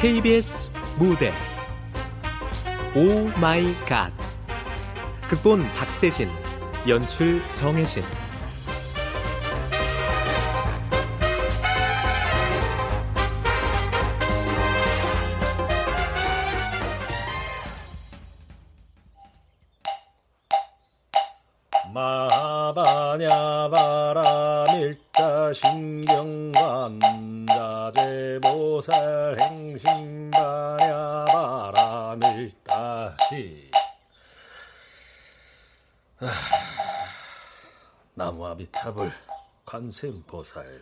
KBS 무대. 오 마이 갓 극본 박세신 연출 정혜신 나무아비타불 관세음보살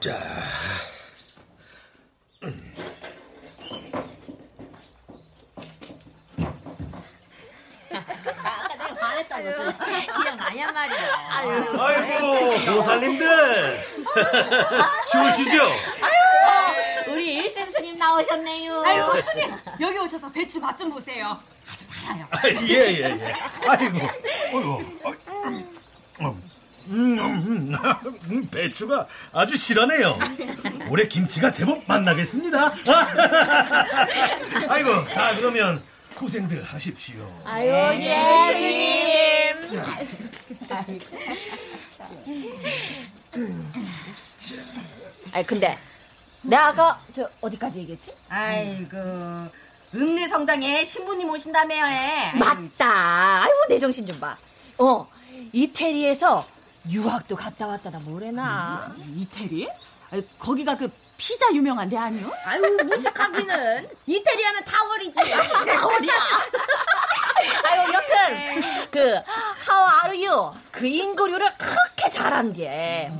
자 기억나냔 말이야. 아이고 보살님들 추우시죠? 아유, 우리 일생스님 나오셨네요. 아유, 스님 여기 오셔서 배추 맛 좀 보세요. 예예예. 예, 예. 아이고, 아이고. 음, 음, 음, 배추가 아주 실하네요. 올해 김치가 제법 맛나겠습니다. 아이고, 자 그러면 고생들 하십시오. 아유, 예, 스님. 아니 근데 내가 아까 저 어디까지 얘기했지? 아이고 읍내 성당에 신부님 오신다며요. 맞다. 아이고 내 정신 좀 봐. 어 이태리에서 유학도 갔다 왔다 나 뭐래나. 이태리? 아유, 거기가 그 피자 유명한 데 아니요? 아유 무식하기는 이태리 하면 타월이지. 타월이야. 아유 여튼 그 how are you 그 인구류를 그렇게 잘한 게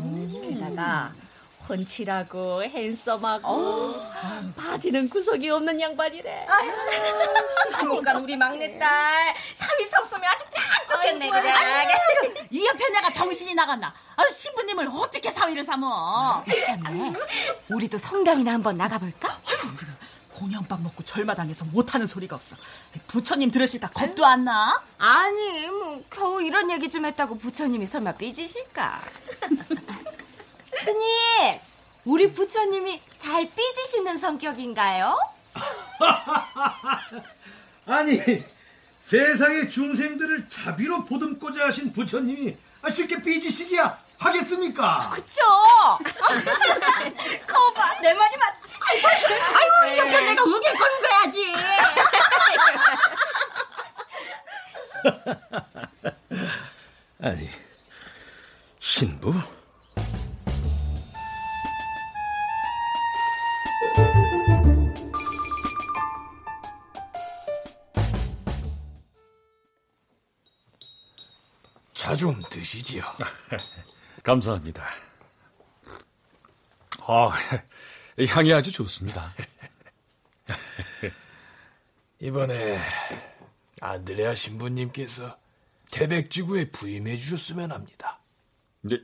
게다가 훤칠하고 핸섬하고 바지는 구석이 없는 양반이래. 한국간 우리 막내딸 사위 섭섭이 아주 딱 좋겠네 그래. 이 옆에 내가 정신이 나갔나? 아 신부님을 어떻게 사위를 삼어? 참네. 우리도 성당이나 한번 나가볼까? 공연밥 먹고 절마당에서 못하는 소리가 없어. 부처님 들으실까 겁도 안 나? 아니 뭐 겨우 이런 얘기 좀 했다고 부처님이 설마 삐지실까? 스님, 우리 부처님이 잘 삐지시는 성격인가요? 아니 세상의 중생들을 자비로 보듬고자 하신 부처님이 아, 쉽게 삐지시기야 하겠습니까? 그쵸? 거봐 내 말이 맞지? 아이고 이 옆에 내가 우길 거는 거야지. 아니 신부? 드시지요. 감사합니다. 아, 향이 아주 좋습니다. 이번에 안드레아 신부님께서 태백지구에 부임해 주셨으면 합니다. 근데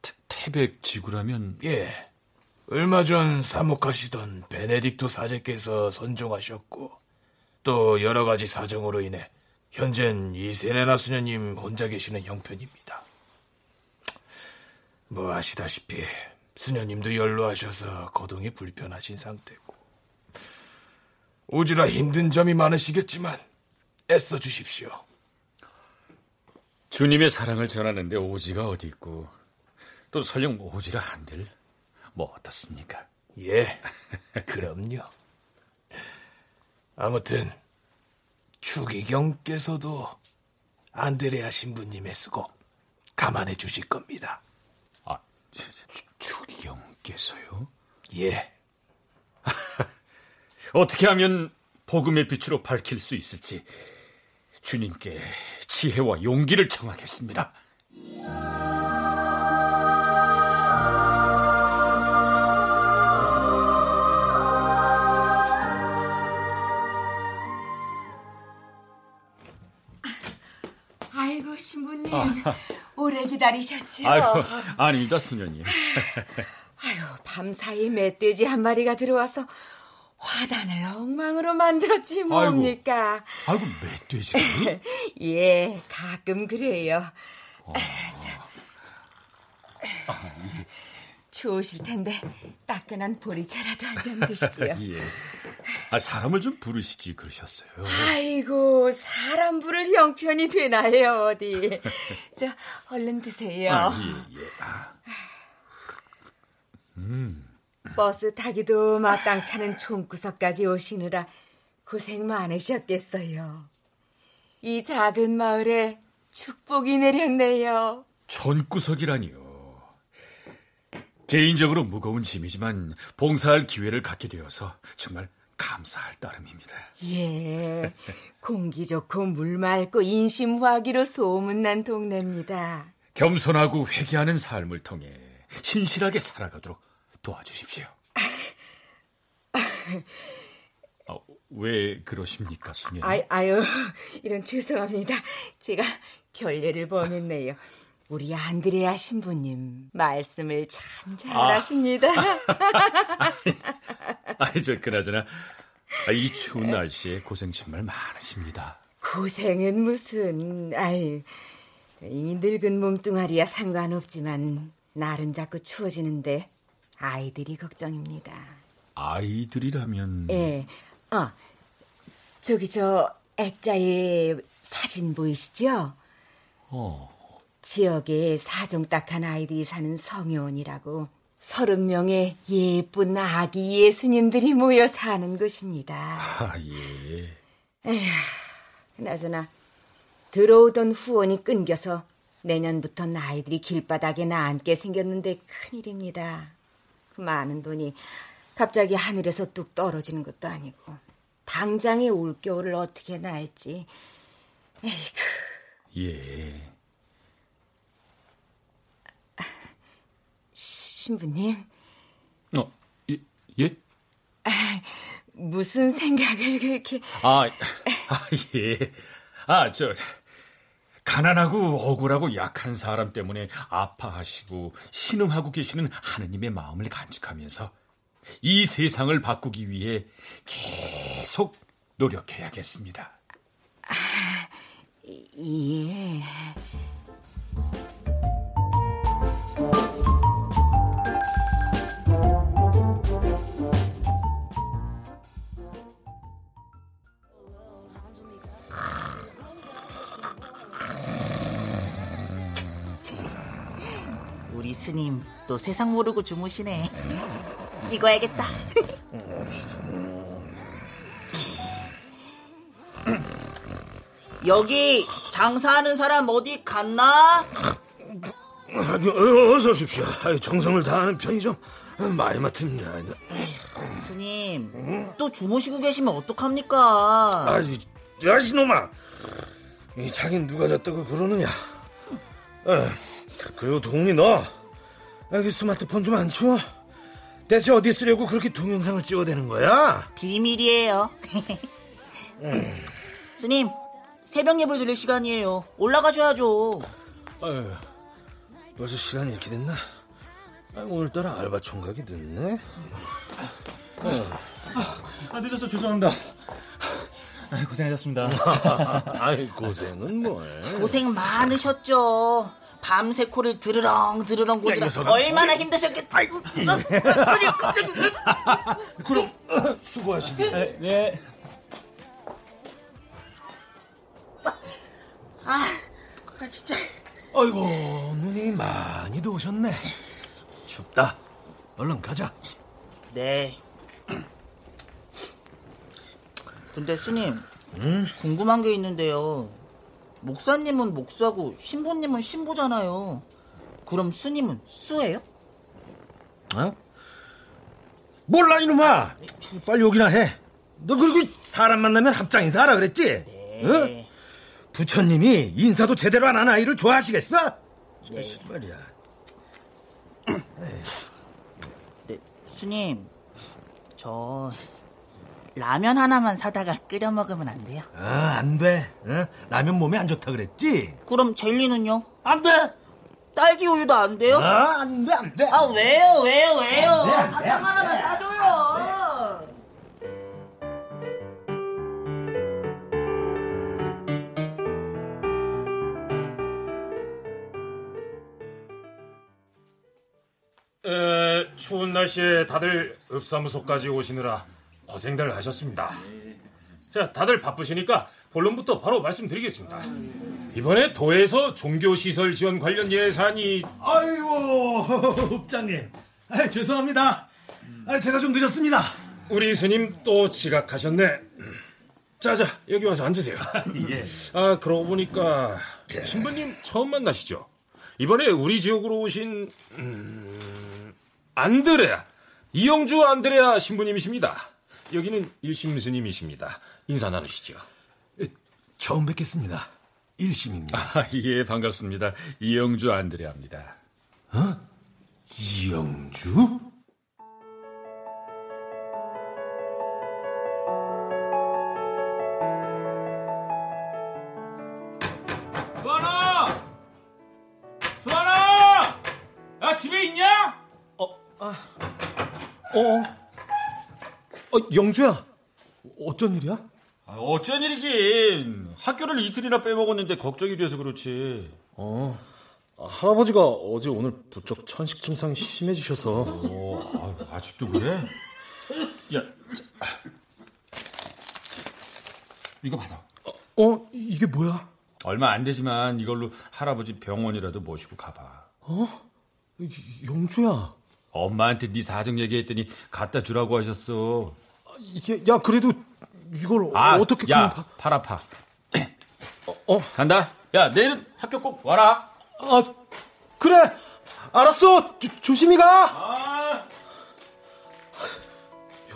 태, 태백 지구라면 예. 얼마 전 사목하시던 베네딕토 사제께서 선종하셨고 또 여러 가지 사정으로 인해 현재는 이세레나 수녀님 혼자 계시는 형편입니다. 뭐 아시다시피 수녀님도 연로하셔서 거동이 불편하신 상태고 오지라 힘든 점이 많으시겠지만 애써 주십시오. 주님의 사랑을 전하는데 오지가 어디 있고 또 설령 오지라 한들 뭐 어떻습니까? 예, 그럼요. 아무튼 추기경께서도 안드레아 신부님의 쓰고 감안해 주실 겁니다. 아, 추기경께서요? 예. 어떻게 하면 복음의 빛으로 밝힐 수 있을지 주님께 지혜와 용기를 청하겠습니다. 기다리셨지요. 아유, 아닙니다, 수녀님. 아유, 밤사이 멧돼지 한 마리가 들어와서 화단을 엉망으로 만들었지 뭡니까? 아이고, 멧돼지를? 예, 가끔 그래요. 자, 추우실 텐데 따끈한 보리차라도 한 잔 드시지요. 예. 아, 사람을 좀 부르시지 그러셨어요. 아이고 사람 부를 형편이 되나요 어디? 저 얼른 드세요. 아, 예, 예. 아. 음. 버스 타기도 마땅찮은 총구석까지 오시느라 고생 많으셨겠어요. 이 작은 마을에 축복이 내렸네요. 전구석이라니요. 개인적으로 무거운 짐이지만 봉사할 기회를 갖게 되어서 정말 감사할 따름입니다. 예, 공기 좋고 물 맑고 인심화기로 소문난 동네입니다. 겸손하고 회개하는 삶을 통해 신실하게 살아가도록 도와주십시오. 아, 왜 그러십니까, 수녀님? 아, 아유, 이런 죄송합니다. 제가 결례를 범했네요. 우리 안드레아 신부님 말씀을 참 잘하십니다. 아. 아이, 저 그나저나 아, 이 추운 날씨에 고생 정말 많으십니다. 고생은 무슨, 아유, 이 늙은 몸뚱아리야 상관없지만 날은 자꾸 추워지는데 아이들이 걱정입니다. 아이들이라면? 예, 어, 저기 저 액자에 사진 보이시죠? 어. 지역에 사정딱한 아이들이 사는 성효원이라고 서른 명의 예쁜 아기 예수님들이 모여 사는 곳입니다. 아, 예. 에휴, 그나저나 들어오던 후원이 끊겨서 내년부터 아이들이 길바닥에 나앉게 생겼는데 큰일입니다. 그 많은 돈이 갑자기 하늘에서 뚝 떨어지는 것도 아니고 당장에 올겨울을 어떻게 날지. 에이구. 예. 신부님. 어, 예? 예? 아, 무슨 생각을 그렇게. 아, 아, 예. 아, 저, 가난하고 억울하고 약한 사람 때문에 아파하시고 신음하고 계시는 하느님의 마음을 간직하면서 이 세상을 바꾸기 위해 계속 노력해야겠습니다. 아, 예. 스님 또 세상 모르고 주무시네. 찍어야겠다. 여기 장사하는 사람 어디 갔나? 어, 어서 오십시오. 정성을 다하는 편이 좀 많이 맡습니다. 스님, 또 주무시고 계시면 어떡합니까? 아, 야이놈아. 이 자긴 누가 잤다고 그러느냐? 어, 그리고 동훈이 너 여기 스마트폰 좀 안 치워? 대체 어디 쓰려고 그렇게 동영상을 찍어대는 거야? 비밀이에요. 스님, 새벽 예불 드릴 시간이에요. 올라가셔야죠. 아유, 벌써 시간이 이렇게 됐나? 아, 오늘따라 알바 총각이 늦네. 아, 늦어서 죄송합니다. 아, 고생하셨습니다. 아이, 고생은 뭘. 고생 많으셨죠. 밤새 코를 드르렁 드르렁 고지라 얼마나 힘드셨겠. 아이고, 그럼 수고하시게. 네. 아, 아, 진짜. 아이고, 눈이 많이 더우셨네. 춥다. 얼른 가자. 네. 근데 스님, 음? 궁금한 게 있는데요. 목사님은 목사고 신부님은 신부잖아요. 그럼 스님은 수예요? 어? 몰라 이놈아. 빨리 오기나 해. 너 그리고 사람 만나면 합장 인사하라 그랬지? 네. 어? 부처님이 인사도 제대로 안 하는 아이를 좋아하시겠어? 네. 말이야. 네, 스님, 저 라면 하나만 사다가 끓여 먹으면 안 돼요? 아, 안 돼. 어? 라면 몸에 안 좋다 그랬지? 그럼 젤리는요? 안 돼. 딸기 우유도 안 돼요? 아, 안 돼, 안 돼. 아 왜요, 왜요, 왜요? 돼. 사탕 하나만 사줘요. 에, 추운 날씨에 다들 읍사무소까지 오시느라 고생들 하셨습니다. 자, 다들 바쁘시니까 본론부터 바로 말씀드리겠습니다. 이번에 도에서 종교시설 지원 관련 예산이 아이고, 읍장님. 아, 죄송합니다. 아, 제가 좀 늦었습니다. 우리 스님 또 지각하셨네. 자자 여기 와서 앉으세요. 예. 아 그러고 보니까 신부님 처음 만나시죠? 이번에 우리 지역으로 오신 음, 안드레아 이영주 안드레아 신부님이십니다. 여기는 일심 스님이십니다. 인사 나누시죠. 처음 뵙겠습니다. 일심입니다. 아, 예 반갑습니다. 이영주 안드레아입니다. 어? 이영주? 수아나! 야, 집에 있냐? 어, 아, 어, 어, 영주야. 어쩐 일이야? 아, 어쩐 일이긴 학교를 이틀이나 빼먹었는데 걱정이 돼서 그렇지. 어, 아, 할아버지가 어제 오늘 부쩍 천식 증상이 심해지셔서. 어, 아, 아직도 그래? 야, 자, 아. 이거 받아. 어, 이게 뭐야? 얼마 안 되지만 이걸로 할아버지 병원이라도 모시고 가봐. 어? 영주야. 엄마한테 네 사정 얘기했더니 갖다 주라고 하셨어. 이게 야 그래도 이걸 아, 어떻게 야, 그냥 팔 아파. 어, 어? 간다. 야, 내일은 학교 꼭 와라. 아 그래 알았어 조, 조심히 가. 아.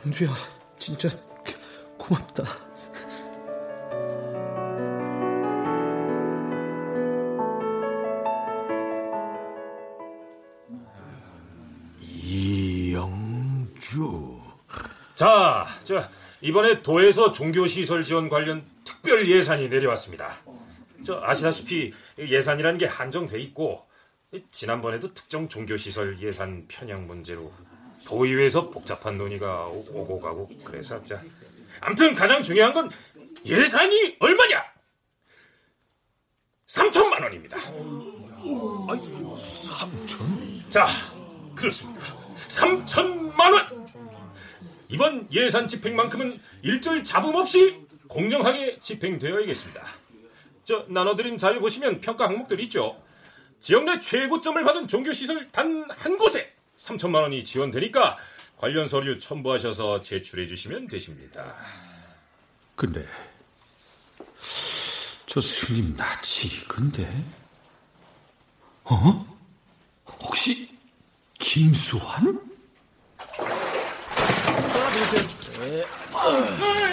영주야 진짜 고맙다. 자, 자 이번에 도에서 종교시설 지원 관련 특별 예산이 내려왔습니다. 저 아시다시피 예산이라는 게 한정돼 있고 지난번에도 특정 종교시설 예산 편향 문제로 도의회에서 복잡한 논의가 오- 오고 가고 그래서 자 아무튼 가장 중요한 건 예산이 얼마냐? 3천만 원입니다. 3천? 자, 그렇습니다. 3천만 원. 이번 예산 집행만큼은 일절 잡음 없이 공정하게 집행되어야겠습니다. 저 나눠드린 자료 보시면 평가 항목들 있죠. 지역 내 최고점을 받은 종교시설 단 한 곳에 3천만 원이 지원되니까 관련 서류 첨부하셔서 제출해 주시면 되십니다. 근데 저 스님 낯이 근데 어? 혹시 김수환?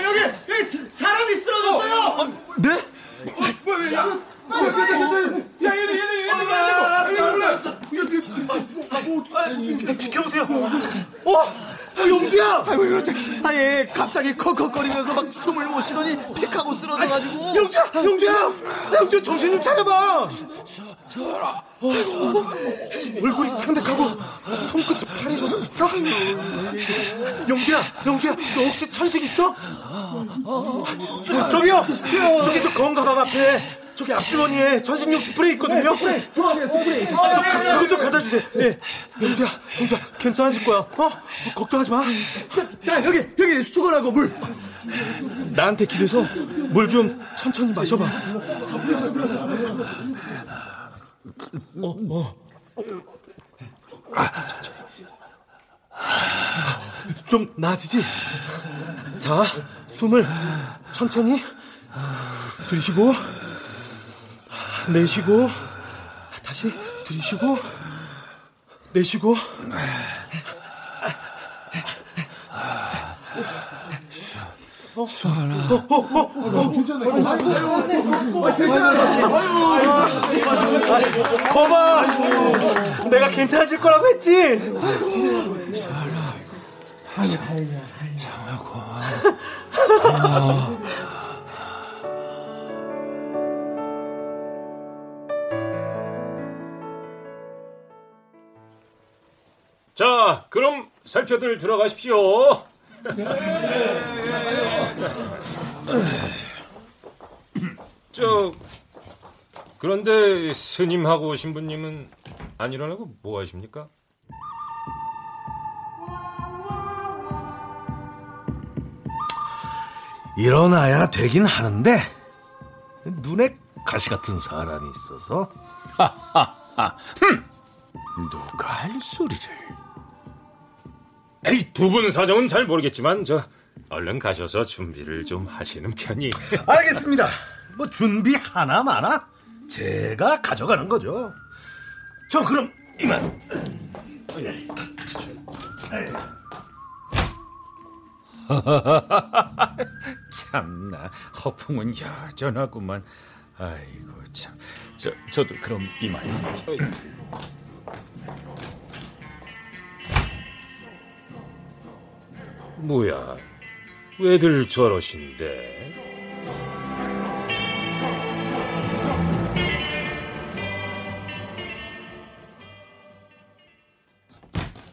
여기 여기 사람이 쓰러졌어요. 네? 비켜보세요. 어? 영주야! 아이고 그렇지. 아니 갑자기 컥컥거리면서 막 숨을 못 쉬더니 픽하고 쓰러져가지고. 영주야! 영주야! 영주 정신 좀 차려봐! 얼굴이 창백하고 손끝이 파래졌어. 영주야, 영주야, 너 혹시 천식 있어? 저, 저기요, 저기 저 건가방 앞에 저기 앞주머니에 천식용 스프레이 있거든요. 스프레이, 좋아요, 스프레이. 저, 가- 그거 좀 갖다 주세요. 예, 영주야, 영주야, 괜찮아질 거야. 어? 걱정하지 마. 자, 자 여기 여기 수건하고 물. 나한테 기대서 물 좀 천천히 마셔봐. 어, 어. 좀 나아지지? 자, 숨을 천천히 들이쉬고, 내쉬고, 다시 들이쉬고, 내쉬고. 어, 어, 어, 어, 어, 괜찮아. 거봐, 내가 괜찮아질 거라고 했지. 자, 그럼 살펴들 들어가십시오. 저 그런데 스님하고 신부님은 안 일어나고 뭐 하십니까? 일어나야 되긴 하는데 눈에 가시 같은 사람이 있어서 누가 할 소리를 에이, 두분 사정은 잘 모르겠지만 저 얼른 가셔서 준비를 좀 하시는 편이. 알겠습니다. 뭐 준비 하나 마나 제가 가져가는 거죠. 저 그럼 이만. 참나 허풍은 여전하구만. 아이고 참. 저 저도 그럼 이만. 뭐야? 왜들 저러신데?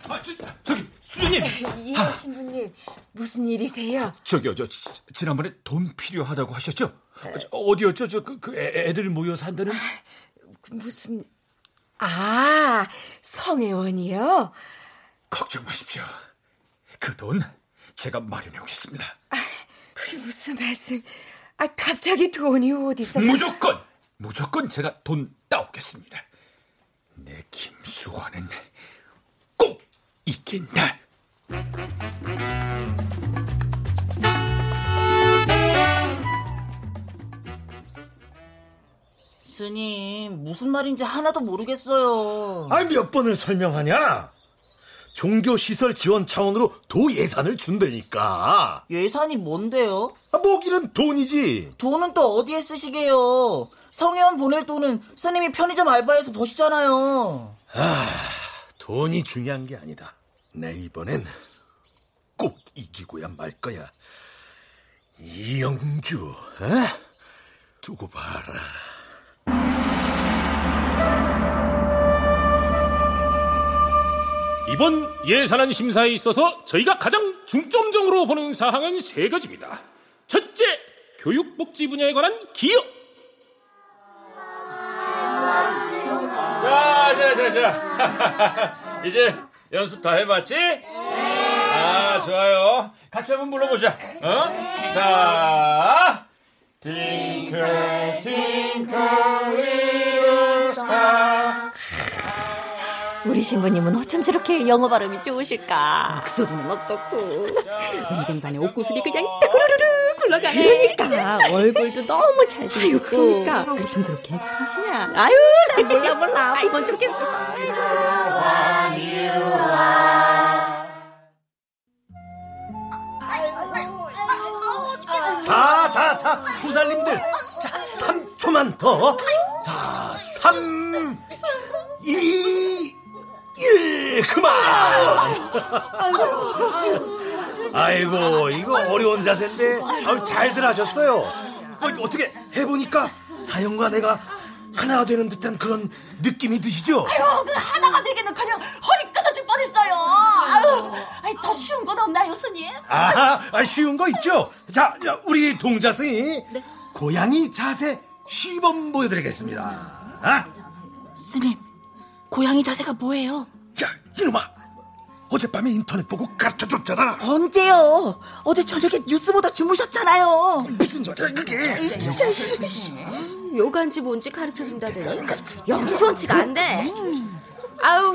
아, 저, 저기 수녀님. 이호 신부님 무슨 일이세요? 저기요, 저 지- 지난번에 돈 필요하다고 하셨죠? 어, 저, 어디였죠? 저그 그 애- 애들 모여 산다는? 무슨 아 성혜원이요? 걱정 마십시오. 그 돈 제가 마련해 오겠습니다. 그게 무슨 말씀? 아 갑자기 돈이 어디서? 무조건 무조건 제가 돈 따오겠습니다. 내 김수환은 꼭 이긴다. 스님, 무슨 말인지 하나도 모르겠어요. 아니 몇 번을 설명하냐? 종교 시설 지원 차원으로 도 예산을 준다니까. 예산이 뭔데요? 아, 뭐기는 돈이지. 돈은 또 어디에 쓰시게요? 성혜원 보낼 돈은 스님이 편의점 알바해서 버시잖아요. 돈이 중요한 게 아니다. 내 이번엔 꼭 이기고야 말 거야. 이영주, 어? 두고 봐라. 이번 예산안 심사에 있어서 저희가 가장 중점적으로 보는 사항은 세 가지입니다. 첫째, 교육복지 분야에 관한 기여. 자, 자, 자, 자. 이제 연습 다 해봤지? 아, 좋아요. 같이 한번 불러보자. 어? 자, Twinkle, twinkle, little star. 우리 신부님은 어쩜 저렇게 영어 발음이 좋으실까? 목소리는 어떻고? 은쟁반에 옷구슬이 그냥 따구르르르 굴러가네. 그러니까 얼굴도 너무 잘생겼고. 그러니까 어쩜 저렇게 행복하시냐? 아유, 난 몰라 몰라. 보면 좋겠어. 자, 자, 자, 부살님들. 자, 3초만 더. 자, 3, 2, 1, 그만! 아이고, 이거 어려운 자세인데, 아유, 잘들 하셨어요. 어, 어떻게 해보니까 사형과 내가 하나가 되는 듯한 그런 느낌이 드시죠? 아유, 그 하나가 되기는 그냥 허리 끊어질 뻔했어요. 아유, 아이, 더 쉬운 건 없나요, 스님? 아, 아, 쉬운 거 있죠? 자, 자, 우리 동자승이 고양이 자세 시범 보여드리겠습니다. 아? 스님, 고양이 자세가 뭐예요? 야, 이놈아! 어젯밤에 인터넷 보고 가르쳐 줬잖아. 언제요? 어제 저녁에 뉴스보다 주무셨잖아요. 무슨 소리야, 그게? 요가인지 뭔지 가르쳐 준다더니 영수원치가 안 돼. 아유,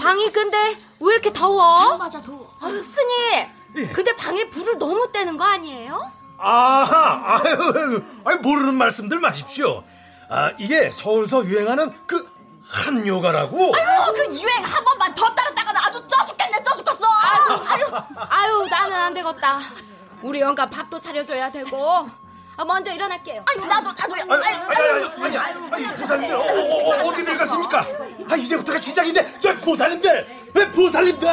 방이 근데 왜 이렇게 더워? 맞아, 더워. 아유, 스님. 근데 방에 불을 너무 떼는 거 아니에요? 아하, 아유, 아유, 모르는 말씀들 마십시오. 아, 이게 서울서 유행하는 그 한 요가라고. 아유, 그 유행 한 번만 더 따랐다가는 아주 쪄 죽겠네, 쪄 죽겠어. 아유, 아유, 나는 안 되겠다. 우리 영감 밥도 차려줘야 되고. 아, 먼저 일어날게요. 아유, 나도, 나도요. 아유, 아유, 아유, 아유, 아유, 아유, 보살님들, 어, 어, 어, 어디들 갔습니까? 아, 이제부터가 시작인데, 저 보살님들, 왜 보살님들!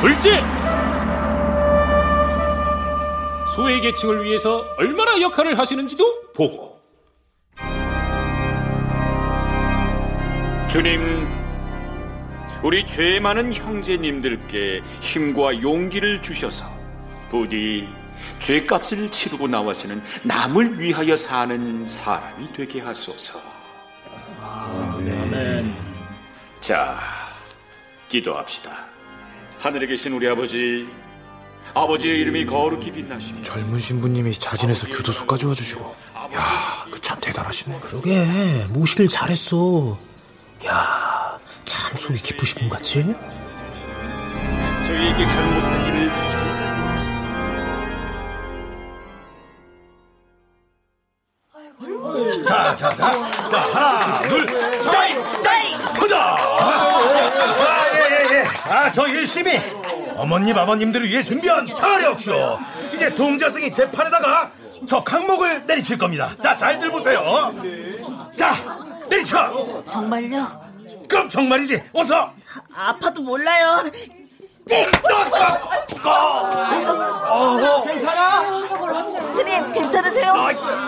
둘째, 소외 계층을 위해서 얼마나 역할을 하시는지도 보고. 주님, 우리 죄 많은 형제님들께 힘과 용기를 주셔서 부디 죄값을 치르고 나와서는 남을 위하여 사는 사람이 되게 하소서. 자, 기도합시다. 하늘에 계신 우리 아버지, 아버지의 이름이 거룩히 빛나시며 젊은 신부님이 자진해서 교도소까지 와주시고 야, 그 참 대단하시네. 그러게 모시길 잘했어. 야, 참 속이 깊으신 분 같지? 저희에게 잘못한 일을 자, 자, 자. 자, 하나, 둘, 따이, 따이, 가자! 아, 예, 예, 예. 아, 저 일심이 어머님, 아버님들을 위해 준비한 차례옥쇼. 이제 동자승이 재판에다가 저 강목을 내리칠 겁니다. 자, 잘들 보세요. 자, 내리쳐. 정말요? 그럼 정말이지. 어서. 아 파도 몰라요. 어, 괜찮아? 스님 괜찮으세요?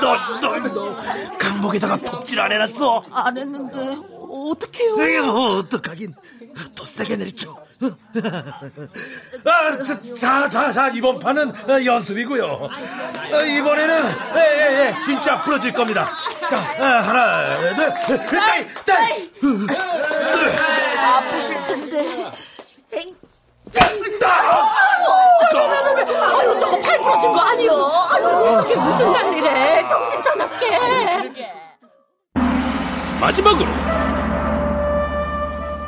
너, 너, 너, 강목에다가 톱질 안 해놨어. 안 했는데 어떡해요? 에휴, 어떡하긴. 더 세게 내리쳐. 아, 자, 자, 자, 이번 판은 어, 연습이고요. 어, 이번에는, 예, 예, 예, 진짜 풀어질 겁니다. 자, 어, 하나, 둘, 따이, 따이. 아프실 텐데. 엥? 아유, 저거 팔 부러진 거 아니요? 아유, 이게 무슨 난리래? 정신 사납게. 마지막으로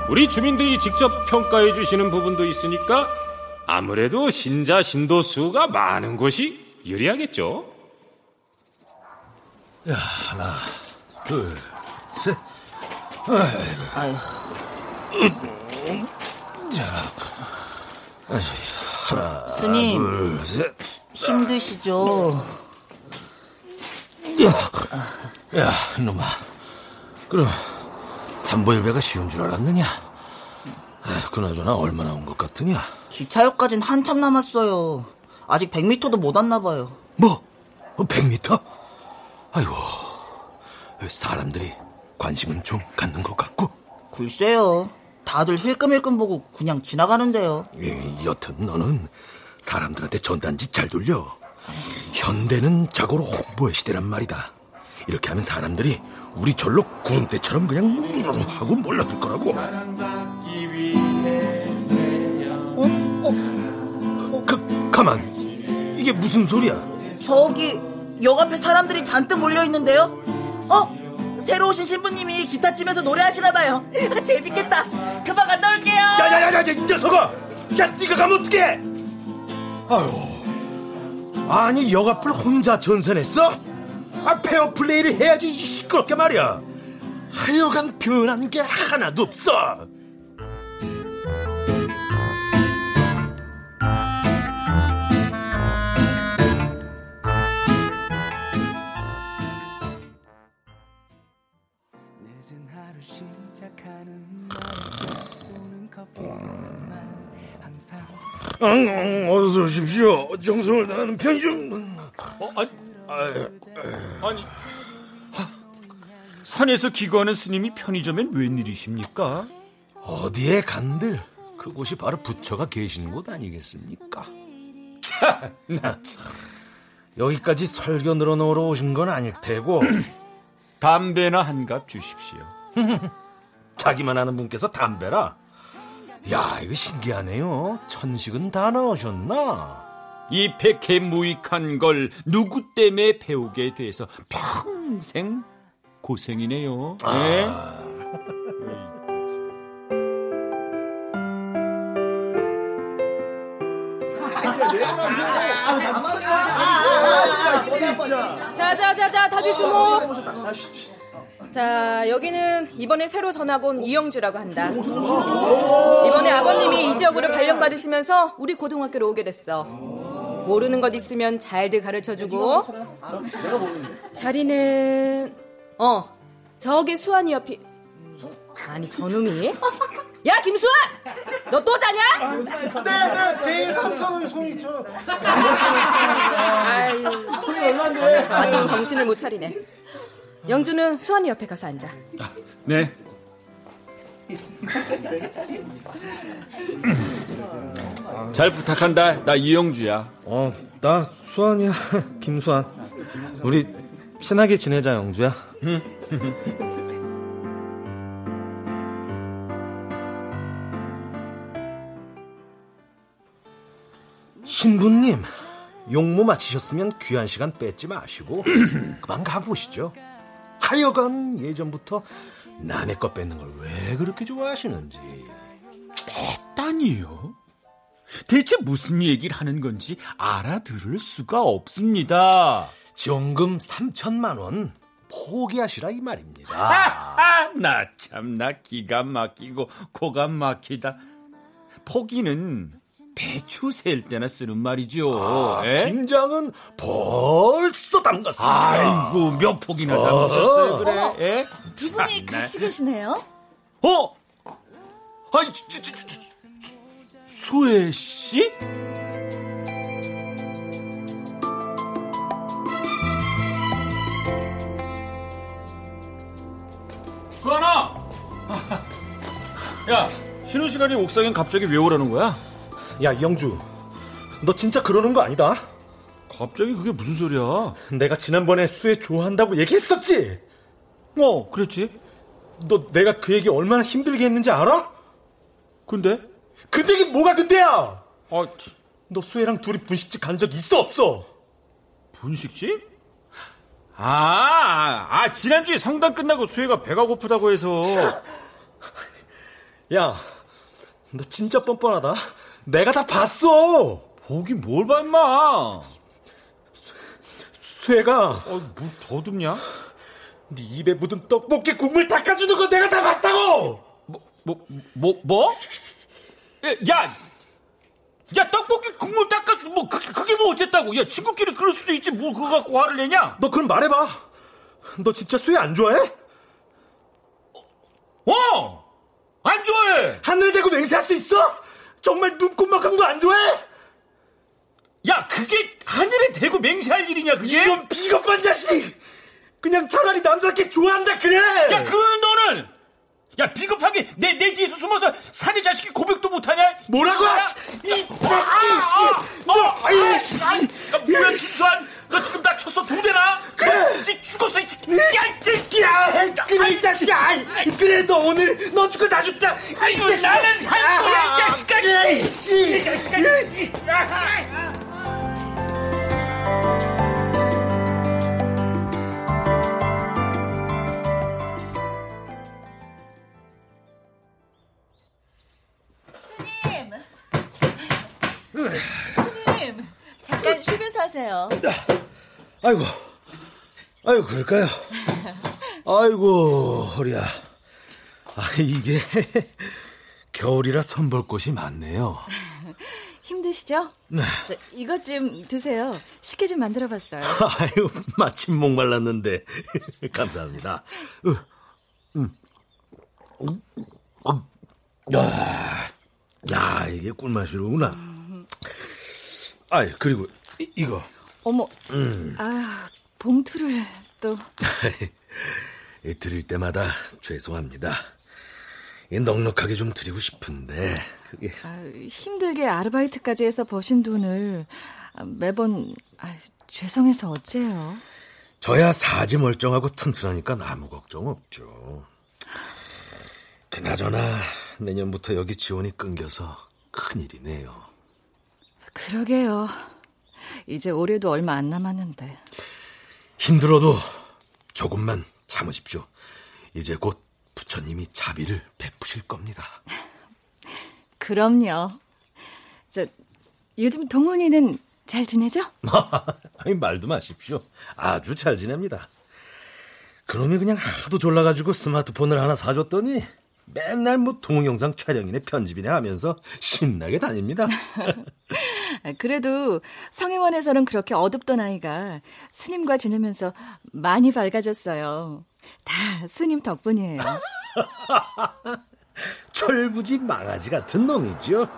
우리 주민들이 직접 평가해 주시는 부분도 있으니까 아무래도 신자 신도 수가 많은 곳이 유리하겠죠. 야, 하나, 둘, 셋. 아유. 자, 하나, 스님. 둘, 셋. 힘드시죠? 야, 야, 이놈아. 그럼 삼보일배가 쉬운 줄 알았느냐? 아, 그나저나 얼마나 온 것 같으냐? 기차역까진 한참 남았어요. 아직 100m도 못 왔나 봐요. 뭐? 100m? 아이고, 사람들이 관심은 좀 갖는 것 같고. 글쎄요. 다들 힐끔힐끔 보고 그냥 지나가는데요. 예, 여튼 너는 사람들한테 전단지 잘 돌려. 현대는 자고로 홍보의 시대란 말이다. 이렇게 하면 사람들이 우리 절로 구름대처럼 그냥 하고 몰라들 거라고. 그, 가만. 이게 무슨 소리야? 저기 역 앞에 사람들이 잔뜩 몰려 있는데요. 어? 새로 오신 신부님이 기타 치면서 노래하시나 봐요. 재밌겠다. 그만 갔다 올게요. 야야야야 이 녀석아! 야 네가 가면 어떡해? 아유 아니 역 앞을 혼자 전선했어? 아 페어플레이를 해야지 시끄럽게 말이야 하여간 변한 게 하나도 없어 응, 어서 오십시오. 정성을 다하는 편의점. 어, 아니, 아니, 산에서 기거하는 스님이 편의점엔 웬일이십니까? 어디에 간들 그곳이 바로 부처가 계시는 곳 아니겠습니까? 여기까지 설교 늘어놓으러 오신 건 아닐 테고 담배나 한 갑 주십시오. 자기만 아는 분께서 담배라. 야 이거 신기하네요. 천식은 다 넣으셨나? 이 백해 무익한 걸 누구 때문에 배우게 돼서 평생 고생이네요. 네? 자자자자 다들 주목. 자 여기는 이번에 새로 전학 온 이영주라고 한다. 이번에 아버님이 이 지역으로 발령받으시면서 우리 고등학교로 오게 됐어. 모르는 것 있으면 잘들 가르쳐주고. 자리는 어 저기 수환이 옆이. 아니 저놈이? 야 김수환, 너 또 자냐? 네네 제 삼성은 손 있죠. 아유, 손이 얼마인데? 아직 정신을 못 차리네. 영주는 수환이 옆에 가서 앉아. 네. 잘 부탁한다. 나 이영주야. 어, 나 수환이야. 김수환. 우리 친하게 지내자, 영주야. 신부님, 용무 마치셨으면 귀한 시간 뺏지 마시고 그만 가보시죠. 하여간 예전부터 남의 것 뺏는 걸 왜 그렇게 좋아하시는지. 뺐다니요? 대체 무슨 얘기를 하는 건지 알아들을 수가 없습니다. 지원금 3천만 원 포기하시라 이 말입니다. 아, 나 참 나 기가 막히고 코가 막히다. 포기는 배추 셀 때나 쓰는 말이죠. 아, 에? 김장은 벌써 담갔습니다. 아이고 몇 폭이나 담으셨어요 그래? 어머, 에? 두 분이 참나. 같이 계시네요? 어? 아이, 저, 저, 저, 저, 수혜 씨? 수아나! 야, 쉬는 시간에 옥상엔 갑자기 왜 오라는 거야? 야 영주, 너 진짜 그러는 거 아니다? 갑자기 그게 무슨 소리야? 내가 지난번에 수혜 좋아한다고 얘기했었지? 어, 그랬지. 너 내가 그 얘기 얼마나 힘들게 했는지 알아? 근데? 근데 이게 뭐가 근데야? 아, 너 수혜랑 둘이 분식집 간 적 있어 없어? 분식집? 아, 아, 지난주에 상담 끝나고 수혜가 배가 고프다고 해서. 야, 너 진짜 뻔뻔하다. 내가 다 봤어. 보긴 뭘 봐, 임마. 수혜가 어, 뭐 더듬냐? 네 입에 묻은 떡볶이 국물 닦아주는 거 내가 다 봤다고. 뭐, 뭐, 뭐, 뭐? 야, 야, 떡볶이 국물 닦아주, 뭐, 그게, 그게 뭐 어쨌다고. 야, 친구끼리 그럴 수도 있지. 뭐, 그거 갖고 화를 내냐? 너 그럼 말해봐. 너 진짜 수혜 안 좋아해? 어! 안 좋아해! 하늘에 대고 맹세할 수 있어? 정말 눈꽃만큼도 안 좋아해? 야, 그게 하늘에 대고 맹세할 일이냐, 그게? 이런 비겁한 자식! 그냥 차라리 남자답게 좋아한다 그래! 야, 그 너는! 야, 비겁하게 내, 내 뒤에서 숨어서 사내 자식이 고백도 못하냐? 뭐라고? 야, 이 자식! 너, 아유, 야, 뭐야, 김수환? 너 지금 나 쳤어, 두 대나? 그래. 이제 죽었어, 이 새끼. 야, 이 새끼 야! 그래, 이 자식아! 그래, 너 오늘, 너 죽고 다 죽자! 아이고, 나는 살 거야, 이 자식아! 이 자식아! 하세요. 아이고, 아이고, 그럴까요? 아이고, 허리야. 아, 이게, 겨울이라 손볼 곳이 많네요. 힘드시죠? 네. 저, 이것 좀 드세요. 식혜 좀 만들어 봤어요. 아유, 마침 목말랐는데. 감사합니다. 으, 음. 음, 음. 야, 야, 이게 꿀맛이로구나. 아이, 그리고, 이, 이거. 어머, 음. 아, 봉투를 또. 이 드릴 때마다 죄송합니다. 이 넉넉하게 좀 드리고 싶은데, 그게. 아, 힘들게 아르바이트까지 해서 버신 돈을 아, 매번 아, 죄송해서 어째요? 저야 사지 멀쩡하고 튼튼하니까 아무 걱정 없죠. 그나저나 내년부터 여기 지원이 끊겨서 큰일이네요. 그러게요. 이제 올해도 얼마 안 남았는데. 힘들어도 조금만 참으십시오. 이제 곧 부처님이 자비를 베푸실 겁니다. 그럼요. 저 요즘 동훈이는 잘 지내죠? 아니, 말도 마십시오. 아주 잘 지냅니다. 그놈이 그냥 하도 졸라가지고 스마트폰을 하나 사줬더니 맨날 뭐 동영상 촬영이네 편집이네 하면서 신나게 다닙니다. 아, 그래도 성혜원에서는 그렇게 어둡던 아이가 스님과 지내면서 많이 밝아졌어요. 다 스님 덕분이에요. 철부지 망아지 같은 놈이죠.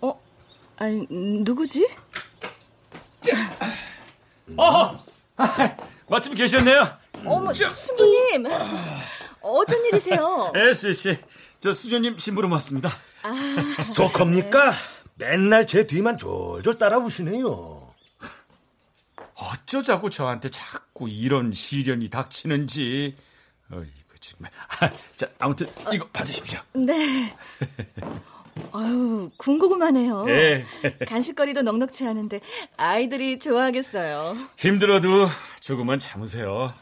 어? 아니, 누구지? 어허! 마침 계셨네요. 어머, 신부님. 어쩐 일이세요? 에스 씨, 저 수조님 심부름 왔습니다. 스토커입니까? 맨날 제 뒤만 졸졸 따라오시네요. 어쩌자고 저한테 자꾸 이런 시련이 닥치는지. 어이구 정말. 아, 자 아무튼 이거 받으십시오. 네. 아유, 군고구마네요. 예. 간식거리도 넉넉치 않은데 아이들이 좋아하겠어요. 힘들어도 조금만 참으세요.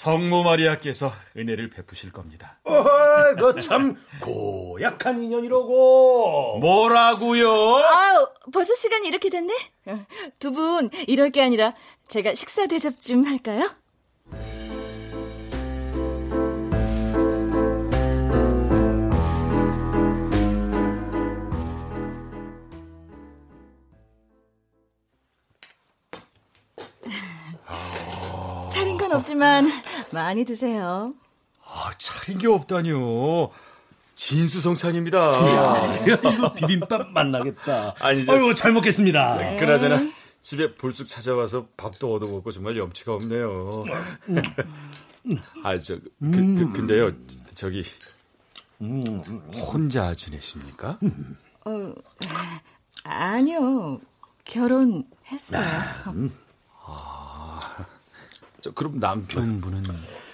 성모 마리아께서 은혜를 베푸실 겁니다. 어이, 그참 고약한 인연이로고. 뭐라고요? 아우, 벌써 시간이 이렇게 됐네? 두 분, 이럴 게 아니라 제가 식사 대접 좀 할까요? 건 없지만 많이 드세요. 아, 차린 게 없다니요. 진수성찬입니다. 이거 비빔밥 만나겠다. 아니, 저- 아이고, 잘 먹겠습니다. 네. 그나저나 집에 불쑥 찾아와서 밥도 얻어먹고 정말 염치가 없네요. 아, 저, 그, 그, 근데요, 저기, 혼자 지내십니까? 어, 아니요. 결혼했어요. 저, 그럼 남편분은?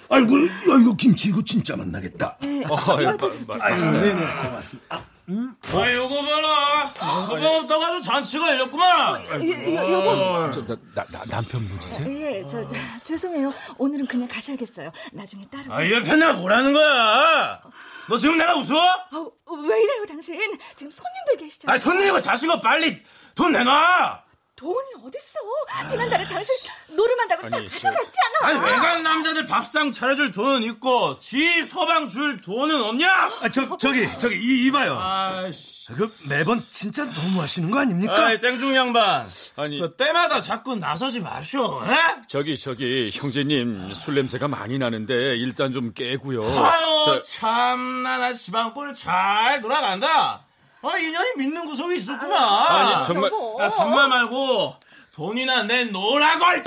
아이고, 아이고, 김치 이거 진짜 만나겠다. 네, 어, 예, 이것도 마- 좀 마- 드세요. 아이고, 네네, 고맙습니다. 아, 요거 봐라. 소방 없다가도 잔치가 열렸구만. 여- 여- 여보. 저, 나, 나, 나, 남편분이세요? 예, 저, 죄송해요. 오늘은 그냥 가셔야겠어요. 나중에 따로. 아, 이 옆에 나 뭐라는 거야? 너 지금 내가 웃어? 아우, 왜 이래요, 당신? 지금 손님들 계시죠? 아, 손님이고 자식아 빨리 돈 내놔. 돈이 어딨어? 지난달에 당신 노름한다고 딱 아니, 가져갔지 않아? 아니 외간 남자들 밥상 차려줄 돈은 있고 지 서방 줄 돈은 없냐? 아, 저, 저기, 저기, 이, 이봐요. 아이씨. 그, 매번 진짜 너무 하시는 거 아닙니까? 아이 땡중 양반. 아니, 그 때마다 자꾸 나서지 마쇼. 에? 저기, 저기, 형제님, 술 냄새가 많이 나는데, 일단 좀 깨고요. 아유 저- 참나 나 지방볼 잘 돌아간다. 아 인연이 믿는 구석이 있었구만. 아니, 정말. 여보. 야 정말 말고 돈이나 내놓으라고. 아니,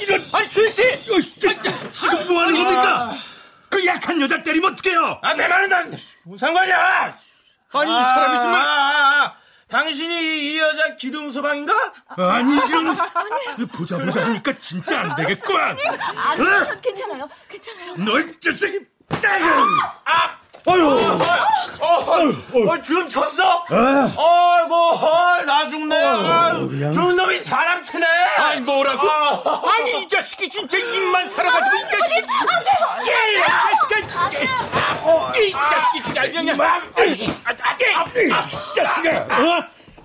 이런, 아니, 수희씨! 지금 뭐 하는 겁니까? 그 약한 여자 때리면 어떡해요? 아 내 말은 난 무슨 상관이야? 아니, 이 사람이 정말. 아, 아, 아. 당신이 이 여자 기둥 서방인가? 아니, 이런. 보자, 보자 하니까 진짜 안 되겠구만. 아니, 어? 전 괜찮아요. 괜찮아요. 너이 자식이. 따금! 아! 어휴! 어, 어, 주름 쳤어? 아, 아이고, 어, 나 죽네. 아유, 그냥. 죽은 놈이 사람 치네. 아니, 뭐라고? 아. 아니, 이 자식이 진짜 입만 살아가지고, 이 자식이. 안 돼요! 예, 이 자식아! 이 자식이 진짜. 아, 아, 예. 이 자식아! 어?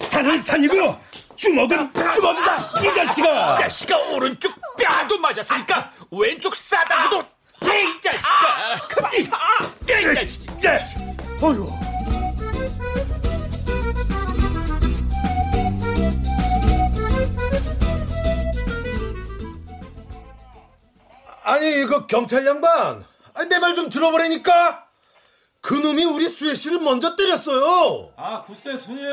산은 산이고, 주먹은 주먹이다! 이 자식아! 이 자식아, 오른쪽 뼈도 맞았으니까, 왼쪽 싸다구도. 예, 이 자식아! 그만! 예, 이 자식! 예! 어휴! 아니, 그 경찰 양반, 내 말 좀 들어보라니까. 그놈이 우리 수혜 씨를 먼저 때렸어요. 아, 글쎄, 손님.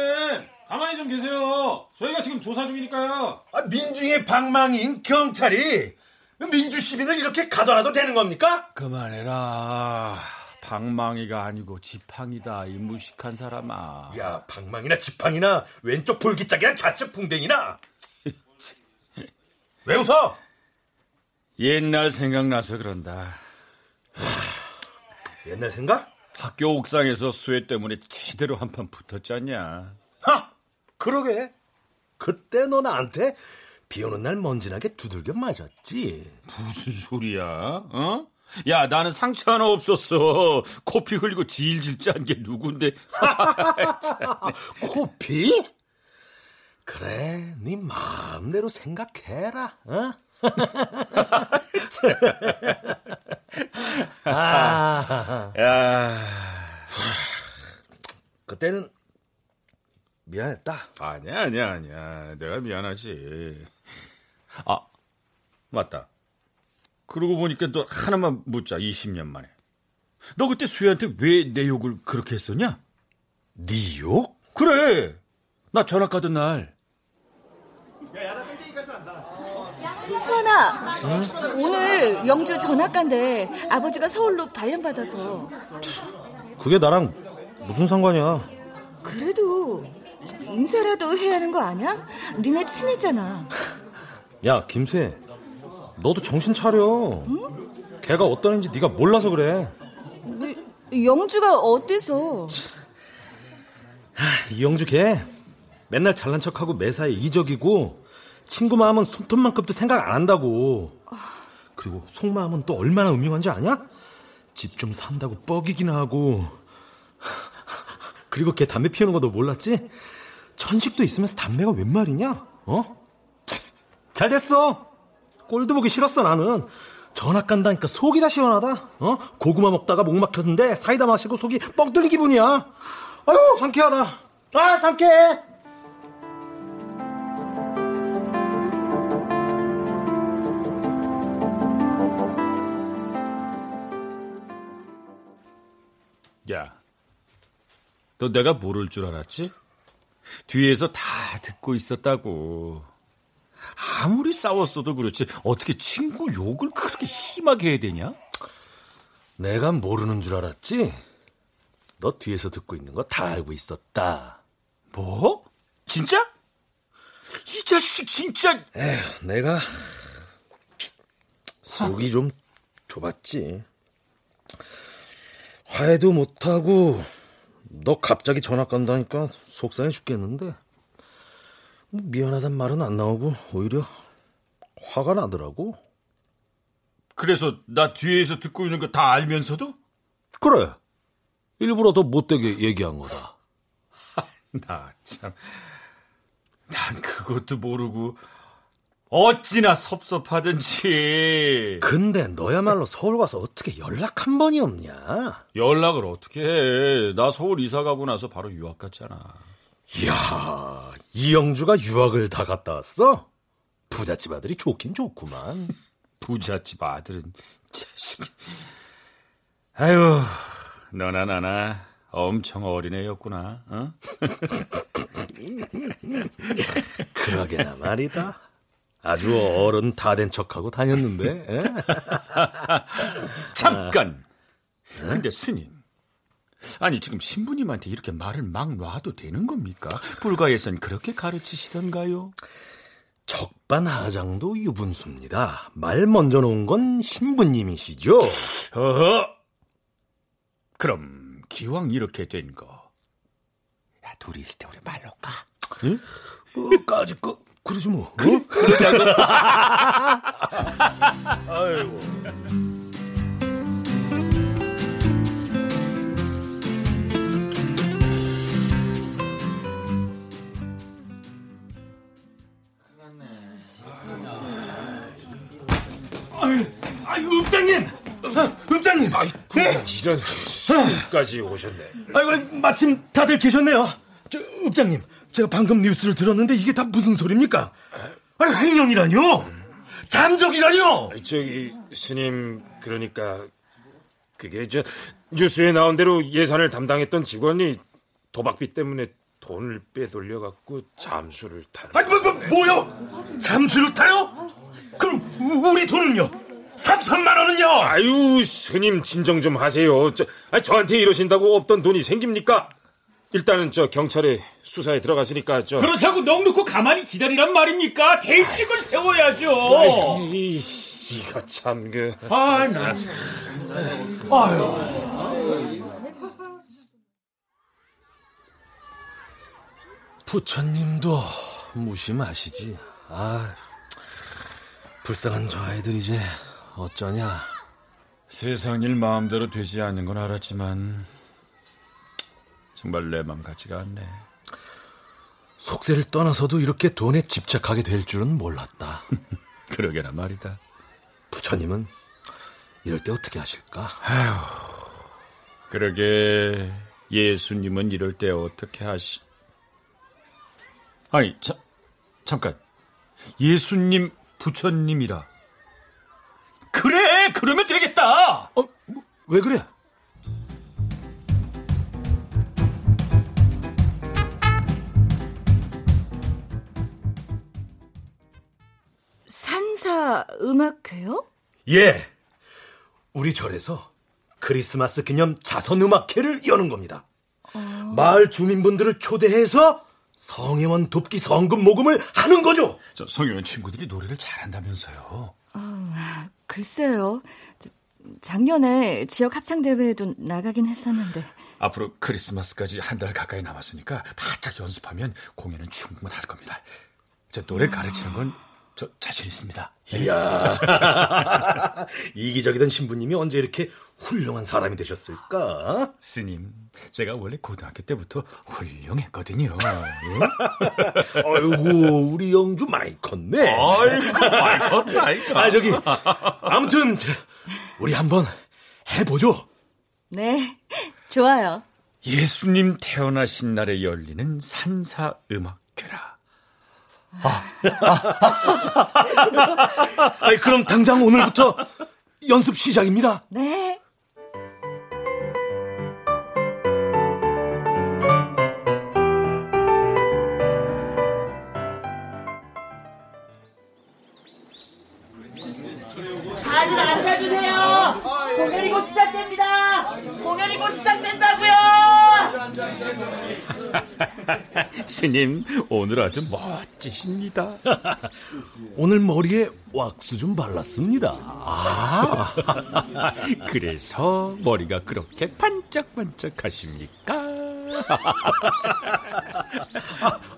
가만히 좀 계세요. 저희가 지금 조사 중이니까요. 아, 민중의 방망이인 경찰이 민주 시민을 이렇게 가둬놔도 되는 겁니까? 그만해라. 방망이가 아니고 지팡이다, 이 무식한 사람아. 야, 방망이나 지팡이나 왼쪽 볼기짝이나 좌측 풍뎅이나. 왜 웃어? 옛날 생각나서 그런다. 옛날 생각? 학교 옥상에서 수혜 때문에 제대로 한 판 붙었잖냐. 하! 그러게. 그때 너 나한테 비 오는 날 먼지나게 두들겨 맞았지. 무슨 소리야? 어? 야, 나는 상처 하나 없었어. 코피 흘리고 질질 짠 게 누군데? 코피? 그래, 네 마음대로 생각해라. 어? 아, 야, 그때는 미안했다. 아니야, 아니야, 아니야. 내가 미안하지. 아, 맞다. 그러고 보니까 또 하나만 묻자, 20년 만에. 너 그때 수혜한테 왜 내 욕을 그렇게 했었냐? 네 욕? 그래. 나 전학 가던 날. 수원아, 오늘 영주 전학 간대. 아버지가 서울로 발령받아서. 그게 나랑 무슨 상관이야? 그래도 인사라도 해야 하는 거 아니야? 니네 친했잖아. 야, 김수혜. 너도 정신 차려. 걔가 어떤 애인지 네가 몰라서 그래. 뭐, 영주가 어때서? 이영주 걔 맨날 잘난 척하고 매사에 이적이고 친구 마음은 손톱만큼도 생각 안 한다고. 그리고 속마음은 또 얼마나 음흉한지 아냐? 집 좀 산다고 뻐기기나 하고. 그리고 걔 담배 피우는 거 너 몰랐지? 천식도 있으면서 담배가 웬 말이냐? 어? 잘 됐어. 꼴도 보기 싫었어 나는. 전학 간다니까 속이 다 시원하다. 어? 고구마 먹다가 목 막혔는데 사이다 마시고 속이 뻥 뚫린 기분이야. 아유 상쾌하다. 아 상쾌해. 야, 너 내가 모를 줄 알았지? 뒤에서 다 듣고 있었다고. 아무리 싸웠어도 그렇지 어떻게 친구 욕을 그렇게 심하게 해야 되냐? 내가 모르는 줄 알았지? 너 뒤에서 듣고 있는 거 다 알고 있었다. 뭐? 진짜? 이 자식 진짜 에휴, 내가 속이 좀 좁았지. 화해도 못하고 너 갑자기 전학 간다니까 속상해 죽겠는데 뭐 미안하단 말은 안 나오고 오히려 화가 나더라고. 그래서 나 뒤에서 듣고 있는 거 다 알면서도? 그래. 일부러 더 못되게 얘기한 거다. 나 참. 난 그것도 모르고 어찌나 섭섭하든지. 근데 너야말로 서울 가서 어떻게 연락 한 번이 없냐? 연락을 어떻게 해? 나 서울 이사 가고 나서 바로 유학 갔잖아. 이야, 이영주가 유학을 다 갔다 왔어? 부잣집 아들이 좋긴 좋구만. 부잣집 아들은 자식. 아유, 너나 나나 엄청 어린애였구나. 어? 그러게나 말이다. 아주 어른 다 된 척하고 다녔는데. 에? 잠깐. 근데 스님. 아니 지금 신부님한테 이렇게 말을 막 놔도 되는 겁니까? 불가에선 그렇게 가르치시던가요? 적반하장도 유분수입니다. 말 먼저 놓은 건 신부님이시죠. 어허. 그럼 기왕 이렇게 된 거, 야 둘이 있을 때 우리 말 놓을까? 응? 뭐까지 그 그러지 뭐. 그래, 그러자고. 아이고. 아유, 읍장님! 읍장님! 네? 이런 시까지 오셨네. 아이고, 마침 다들 계셨네요. 저, 읍장님, 제가 방금 뉴스를 들었는데 이게 다 무슨 소리입니까? 아유, 횡령이라뇨? 잠적이라뇨? 저기 스님 그러니까 그게 저 뉴스에 나온 대로 예산을 담당했던 직원이 도박비 때문에 돈을 빼돌려 갖고 잠수를 타는. 아니 뭐, 뭐 뭐요? 잠수를 타요? 그럼 우리 돈은요? 3천만 원은요? 아유 스님 진정 좀 하세요. 저, 아니, 저한테 이러신다고 없던 돈이 생깁니까? 일단은 저 경찰에 수사에 들어갔으니까 저 그렇다고 넋 놓고 가만히 기다리란 말입니까? 대책을 세워야죠. 이, 이거 참 그. 아, 나 참. 아유. 부처님도 무심하시지. 아, 불쌍한 저 아이들 이제 어쩌냐. 세상 일 마음대로 되지 않는 건 알았지만 정말 내 맘 같지가 않네. 속세를 떠나서도 이렇게 돈에 집착하게 될 줄은 몰랐다. 그러게나 말이다. 부처님은 이럴 때 어떻게 하실까? 아휴, 그러게 예수님은 이럴 때 어떻게 하시? 아니, 자, 잠깐. 예수님, 부처님이라. 되겠다. 어, 뭐, 왜 그래? 산사 음악회요? 예. 우리 절에서 크리스마스 기념 자선 음악회를 여는 겁니다. 마을 주민분들을 초대해서 성회원 돕기 성금 모금을 하는 거죠. 저 성현 친구들이 노래를 잘한다면서요. 어, 글쎄요. 저, 작년에 지역 합창 대회에도 나가긴 했었는데. 앞으로 크리스마스까지 한 달 가까이 남았으니까 바짝 연습하면 공연은 충분할 겁니다. 저 노래 가르치는 건 저 자신 있습니다. 이야. 이기적이던 신부님이 언제 이렇게 훌륭한 사람이 되셨을까? 스님, 제가 원래 고등학교 때부터 훌륭했거든요. 아이고, 우리 영주 많이 컸네. 아이고, 많이 컸다니까. 아, 저기, 아무튼, 우리 한번 해보죠. 네, 좋아요. 예수님 태어나신 날에 열리는 산사 음악회라. 아, 아, 그럼 당장 오늘부터 연습 시작입니다. 네. 스님, 오늘 아주 멋지십니다. 오늘 머리에 왁스 좀 발랐습니다. 아, 그래서 머리가 그렇게 반짝반짝하십니까?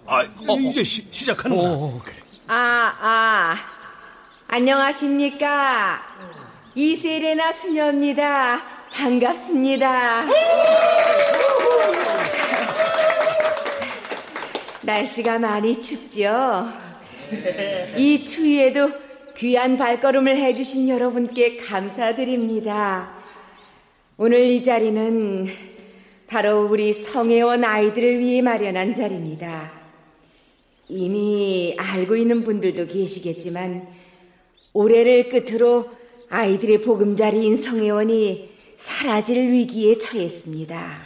아, 아 이제 시, 시작하는 거야. 오, 그래. 아, 아. 안녕하십니까. 이세레나 수녀입니다. 반갑습니다. 날씨가 많이 춥죠? 이 추위에도 귀한 발걸음을 해주신 여러분께 감사드립니다. 오늘 이 자리는 바로 우리 성회원 아이들을 위해 마련한 자리입니다. 이미 알고 있는 분들도 계시겠지만 올해를 끝으로 아이들의 보금자리인 성회원이 사라질 위기에 처했습니다.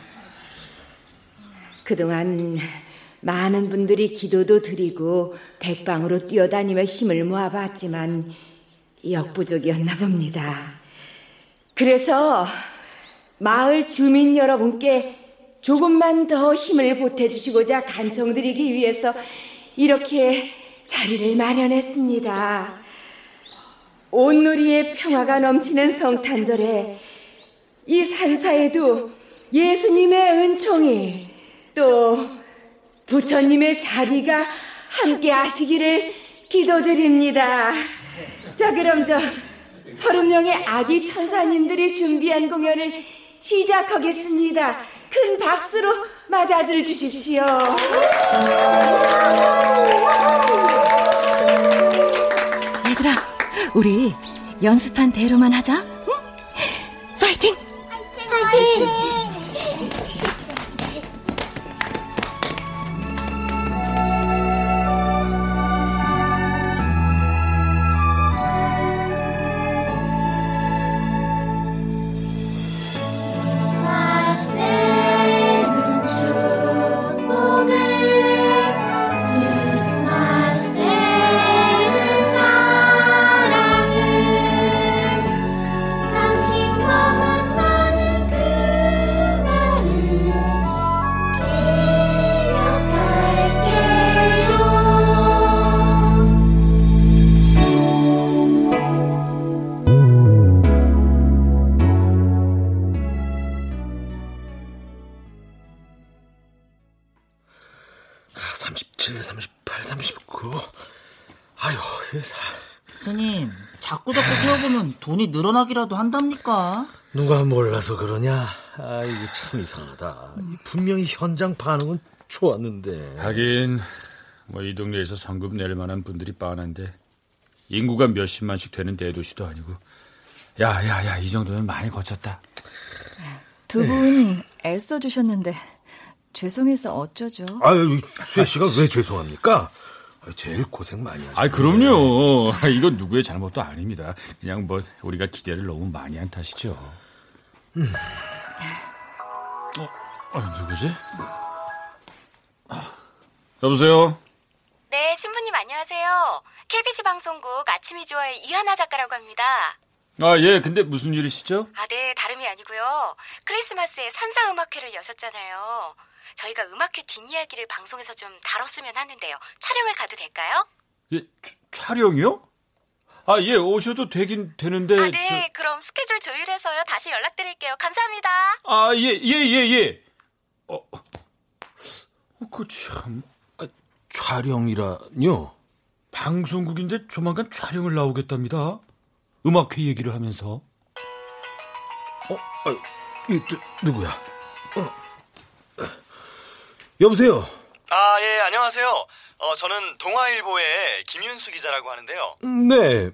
그동안 많은 분들이 기도도 드리고 백방으로 뛰어다니며 힘을 모아봤지만 역부족이었나 봅니다. 그래서 마을 주민 여러분께 조금만 더 힘을 보태주시고자 간청드리기 위해서 이렇게 자리를 마련했습니다. 온누리의 평화가 넘치는 성탄절에 이 산사에도 예수님의 은총이 또 부처님의 자비가 함께 하시기를 기도드립니다. 자, 그럼 저 서른 명의 아기 천사님들이 준비한 공연을 시작하겠습니다. 큰 박수로 맞아들 주십시오. 얘들아, 우리 연습한 대로만 하자. 응? 파이팅! 파이팅! 스님, 늘어나기라도 한답니까? 누가 몰라서 그러냐? 아이고 참 이상하다. 분명히 현장 반응은 좋았는데. 하긴 뭐 이 동네에서 성급 낼 만한 분들이 뻔한데 인구가 몇십만씩 되는 대도시도 아니고 야 야 야 이 정도면 많이 거쳤다. 두 분 애써 주셨는데 죄송해서 어쩌죠? 아유 수혜 씨가 왜 죄송합니까? 제일 고생 많이 하셨어요. 아, 그럼요. 이건 누구의 잘못도 아닙니다. 그냥 뭐 우리가 기대를 너무 많이 한 탓이죠. 음. 어, 아, 누구지? 아, 여보세요. 네, 신부님 안녕하세요. KBC 방송국 아침이 좋아요 이하나 작가라고 합니다. 아, 예. 근데 무슨 일이시죠? 아, 네, 다름이 아니고요. 크리스마스에 산사 음악회를 여셨잖아요. 저희가 음악회 뒷이야기를 방송에서 좀 다뤘으면 하는데요. 촬영을 가도 될까요? 예, 촬영이요? 아, 예, 오셔도 되긴 되는데. 아, 네. 저... 그럼 스케줄 조율해서요. 다시 연락드릴게요. 감사합니다. 아, 예, 예, 예, 예. 어, 어그 참, 아, 촬영이라뇨? 방송국인데 조만간 촬영을 나오겠답니다. 음악회 얘기를 하면서. 어, 아, 이, 누, 누구야? 어. 여보세요? 아, 예, 안녕하세요. 어, 저는 동아일보의 김윤수 기자라고 하는데요. 네.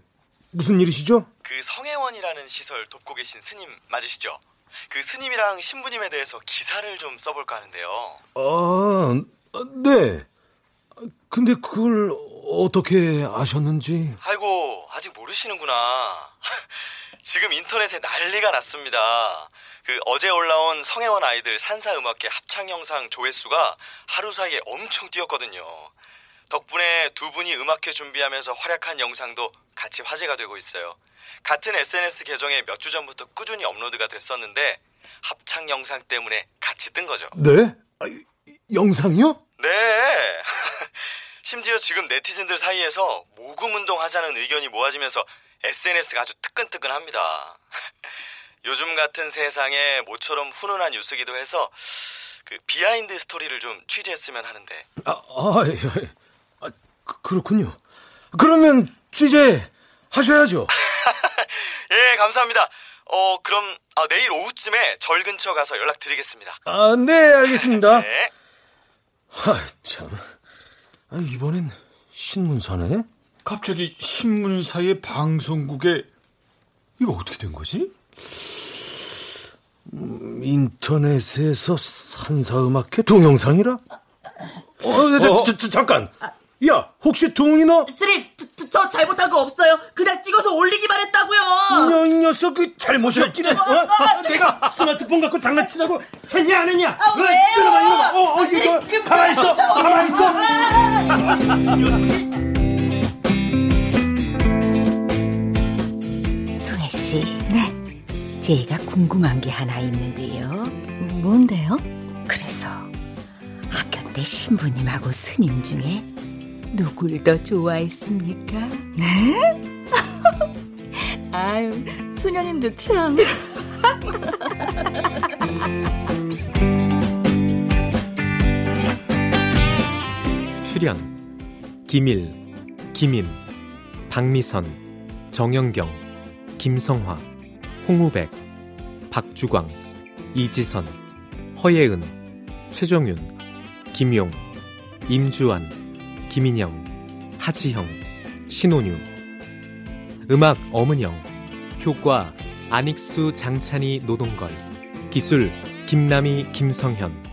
무슨 일이시죠? 그 성혜원이라는 시설 돕고 계신 스님 맞으시죠? 그 스님이랑 신부님에 대해서 기사를 좀 써볼까 하는데요. 아, 네. 근데 그걸 어떻게 아셨는지? 아이고, 아직 모르시는구나. 지금 인터넷에 난리가 났습니다. 그 어제 올라온 성혜원 아이들 산사 음악회 합창 영상 조회수가 하루 사이에 엄청 뛰었거든요. 덕분에 두 분이 음악회 준비하면서 활약한 영상도 같이 화제가 되고 있어요. 같은 SNS 계정에 몇 주 전부터 꾸준히 업로드가 됐었는데 합창 영상 때문에 같이 뜬 거죠. 네? 아, 영상이요? 네. 심지어 지금 네티즌들 사이에서 모금 운동 하자는 의견이 모아지면서 SNS가 아주 뜨끈뜨끈합니다. 요즘 같은 세상에 모처럼 훈훈한 뉴스기도 해서 그 behind story를 좀 취재했으면 하는데. 아, 아, 예, 아 그, 그렇군요. 그러면 취재 하셔야죠. 예, 감사합니다. 어, 그럼 아, 내일 오후쯤에 절 근처 가서 연락드리겠습니다. 아, 네, 알겠습니다. 네. 하, 참. 아, 이번엔 신문사네? 갑자기 신문사의 방송국에 이거 어떻게 된 거지? 음, 인터넷에서 산사음악회 동영상이라? 어, 저, 저, 저, 잠깐. 야, 혹시 동이 너? 스님, 저 잘못한 거 없어요. 그냥 찍어서 올리기만 했다고요. 너, 이 녀석 그 잘못이었기는. 어, 어, 내가 스마트폰 갖고 장난치라고 했냐 안 했냐? 아, 왜요? 이러봐, 이러봐. 어, 어, 이거 그 가만히 있어. 가만히 있어. 제가 궁금한 게 하나 있는데요. 뭔데요? 그래서 학교 때 신부님하고 스님 중에 누굴 더 좋아했습니까? 네? 아유, 수녀님도 참. 출연 김일, 김임, 박미선, 정영경, 김성화, 홍우백, 박주광, 이지선, 허예은, 최정윤, 김용, 임주환, 김인영, 하지형, 신혼유. 음악 엄은영. 효과 안익수 장찬희 노동걸. 기술 김남희 김성현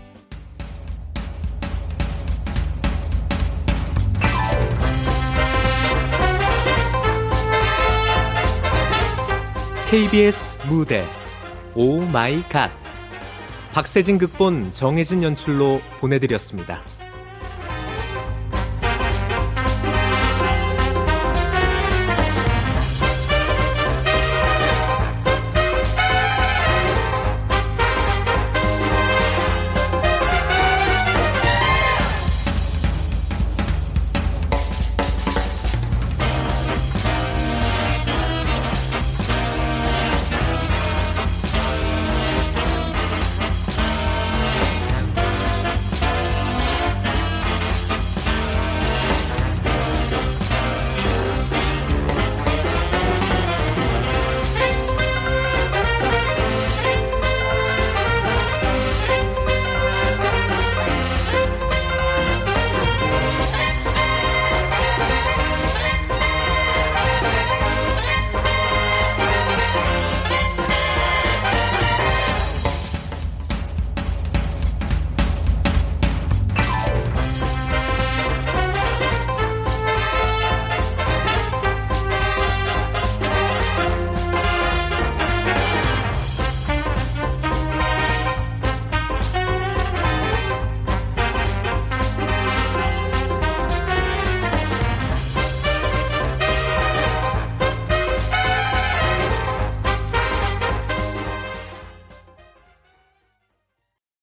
KBS 무대 Oh my god 박세진 극본 정혜진 연출로 보내드렸습니다.